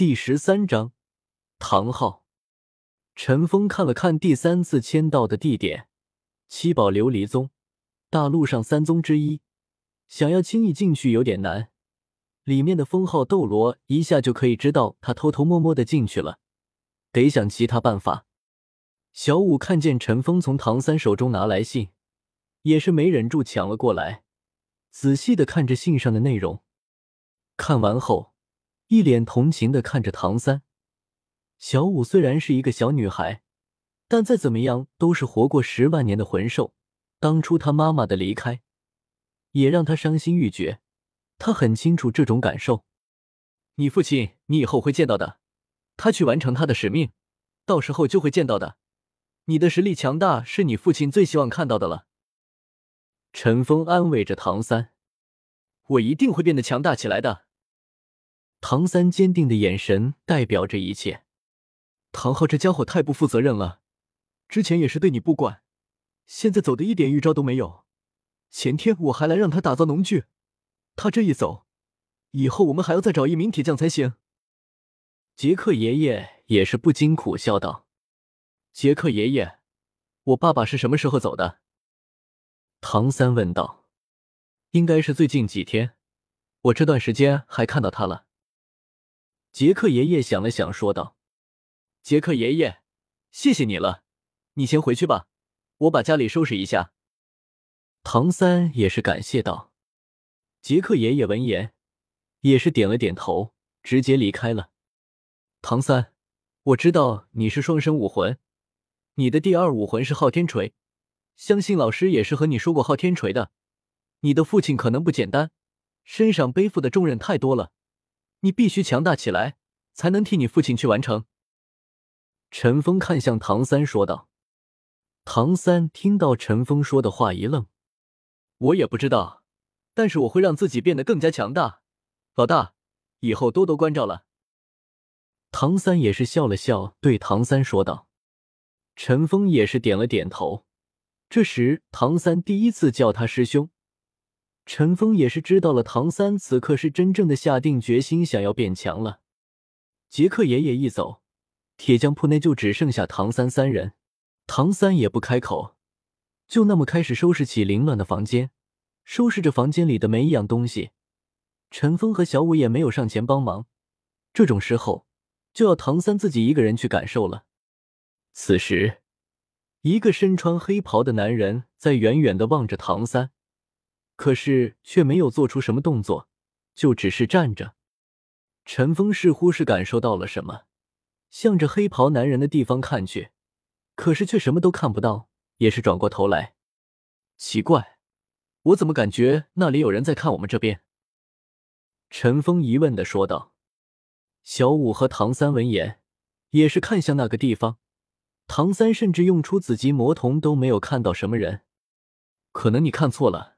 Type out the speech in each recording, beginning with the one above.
第十三章，唐昊。陈峰看了看第三次签到的地点，七宝琉璃宗，大陆上三宗之一，想要轻易进去有点难。里面的封号斗罗一下就可以知道他偷偷摸摸的进去了，得想其他办法。小五看见陈峰从唐三手中拿来信，也是没忍住抢了过来，仔细的看着信上的内容。看完后。一脸同情的看着唐三，小五虽然是一个小女孩，但再怎么样都是活过十万年的魂兽。当初她妈妈的离开，也让她伤心欲绝。她很清楚这种感受。你父亲，你以后会见到的。他去完成他的使命，到时候就会见到的。你的实力强大，是你父亲最希望看到的了。陈峰安慰着唐三：“我一定会变得强大起来的。”唐三坚定的眼神代表着一切。唐昊这家伙太不负责任了，之前也是对你不管，现在走的一点预兆都没有。前天我还来让他打造农具，他这一走，以后我们还要再找一名铁匠才行。杰克爷爷也是不禁苦笑道：“杰克爷爷，我爸爸是什么时候走的？”唐三问道：“应该是最近几天，我这段时间还看到他了。”杰克爷爷想了想，说道：“杰克爷爷，谢谢你了，你先回去吧，我把家里收拾一下。”唐三也是感谢道。杰克爷爷闻言，也是点了点头，直接离开了。唐三，我知道你是双生武魂，你的第二武魂是昊天锤，相信老师也是和你说过昊天锤的。你的父亲可能不简单，身上背负的重任太多了。你必须强大起来，才能替你父亲去完成。陈峰看向唐三说道。唐三听到陈峰说的话一愣：“我也不知道，但是我会让自己变得更加强大。老大，以后多多关照了。”唐三也是笑了笑，对唐三说道。陈峰也是点了点头。这时，唐三第一次叫他师兄。陈峰也是知道了，唐三此刻是真正的下定决心想要变强了。杰克爷爷一走，铁匠铺内就只剩下唐三三人。唐三也不开口，就那么开始收拾起凌乱的房间，收拾着房间里的每一样东西。陈峰和小五也没有上前帮忙，这种时候就要唐三自己一个人去感受了。此时，一个身穿黑袍的男人在远远的望着唐三。可是却没有做出什么动作，就只是站着。陈峰似乎是感受到了什么，向着黑袍男人的地方看去，可是却什么都看不到，也是转过头来。奇怪，我怎么感觉那里有人在看我们这边？陈峰疑问的说道。小五和唐三闻言，也是看向那个地方。唐三甚至用出紫极魔瞳都没有看到什么人，可能你看错了。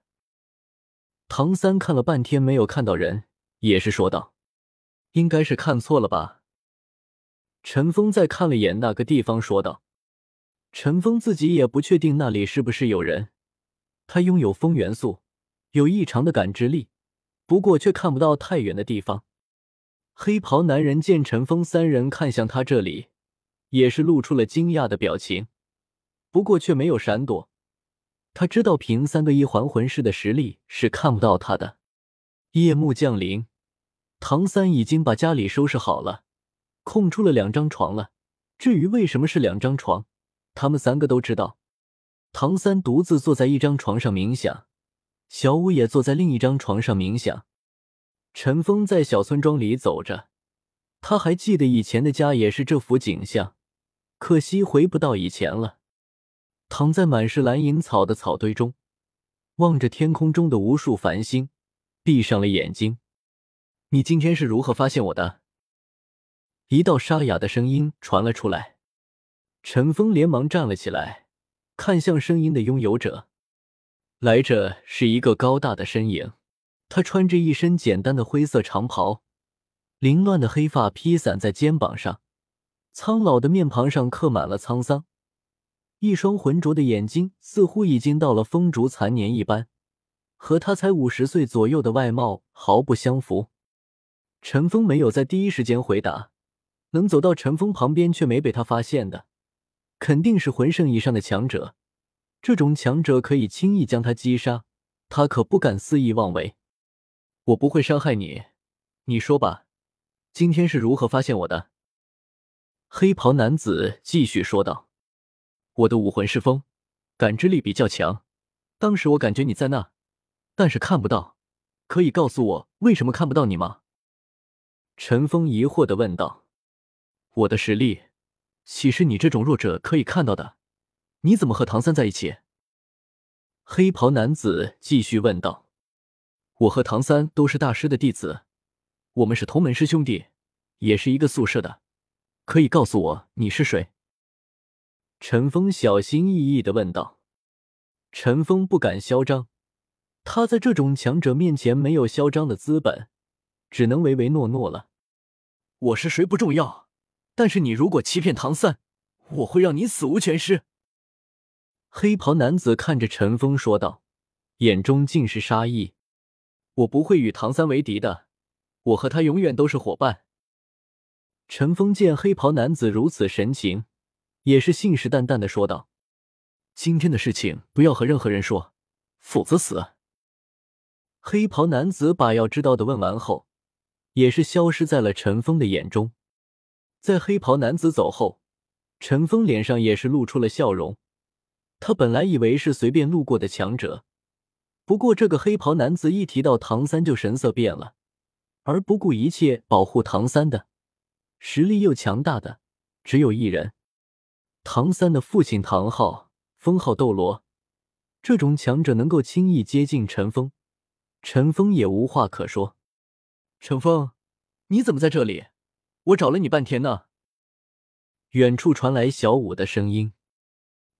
唐三看了半天没有看到人，也是说道：“应该是看错了吧。”陈峰再看了眼那个地方，说道：“陈峰自己也不确定那里是不是有人。他拥有风元素，有异常的感知力，不过却看不到太远的地方。”黑袍男人见陈峰三人看向他这里，也是露出了惊讶的表情，不过却没有闪躲。他知道凭三个一还魂师的实力是看不到他的。夜幕降临，唐三已经把家里收拾好了，空出了两张床了。至于为什么是两张床，他们三个都知道。唐三独自坐在一张床上冥想，小五也坐在另一张床上冥想。陈峰在小村庄里走着，他还记得以前的家也是这幅景象，可惜回不到以前了。躺在满是蓝银草的草堆中，望着天空中的无数繁星，闭上了眼睛。你今天是如何发现我的？一道沙哑的声音传了出来。陈峰连忙站了起来，看向声音的拥有者。来者是一个高大的身影，他穿着一身简单的灰色长袍，凌乱的黑发披散在肩膀上，苍老的面庞上刻满了沧桑。一双浑浊的眼睛似乎已经到了风烛残年一般，和他才五十岁左右的外貌毫不相符。陈峰没有在第一时间回答，能走到陈峰旁边却没被他发现的，肯定是魂圣以上的强者。这种强者可以轻易将他击杀，他可不敢肆意妄为。我不会伤害你，你说吧，今天是如何发现我的？黑袍男子继续说道：“我的武魂是风，感知力比较强。当时我感觉你在那，但是看不到。可以告诉我为什么看不到你吗？”陈峰疑惑的问道：“我的实力岂是你这种弱者可以看到的？你怎么和唐三在一起？”黑袍男子继续问道：“我和唐三都是大师的弟子，我们是同门师兄弟，也是一个宿舍的。可以告诉我你是谁？”陈峰小心翼翼的问道。陈峰不敢嚣张，他在这种强者面前没有嚣张的资本。只能唯唯诺诺了。我是谁不重要，但是你如果欺骗唐三，我会让你死无全尸。黑袍男子看着陈峰说道，眼中尽是杀意。我不会与唐三为敌的，我和他永远都是伙伴。陈峰见黑袍男子如此神情，也是信誓旦旦的说道：“今天的事情不要和任何人说，否则死。”黑袍男子把要知道的问完后。也是消失在了陈峰的眼中。在黑袍男子走后，陈峰脸上也是露出了笑容。他本来以为是随便路过的强者，不过这个黑袍男子一提到唐三就神色变了，而不顾一切保护唐三的，实力又强大的只有一人。唐三的父亲唐昊，封号斗罗。这种强者能够轻易接近陈峰，陈峰也无话可说。陈峰，你怎么在这里？我找了你半天呢。远处传来小五的声音，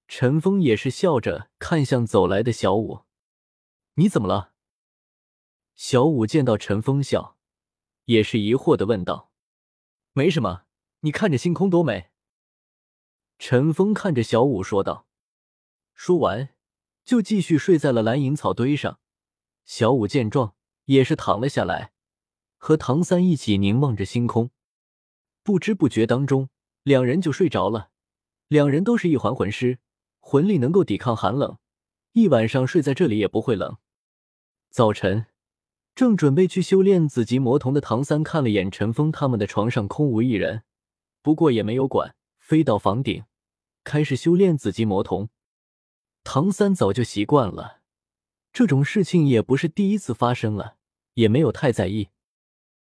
陈峰也是笑着看向走来的小五：“你怎么了？”小五见到陈峰笑，也是疑惑的问道：“没什么，你看着星空多美。”陈峰看着小五说道，说完就继续睡在了蓝银草堆上。小五见状，也是躺了下来。和唐三一起凝望着星空，不知不觉当中，两人就睡着了。两人都是一环魂师，魂力能够抵抗寒冷，一晚上睡在这里也不会冷。早晨，正准备去修炼紫极魔瞳的唐三看了眼陈峰他们的床上空无一人，不过也没有管，飞到房顶，开始修炼紫极魔瞳。唐三早就习惯了，这种事情也不是第一次发生了，也没有太在意。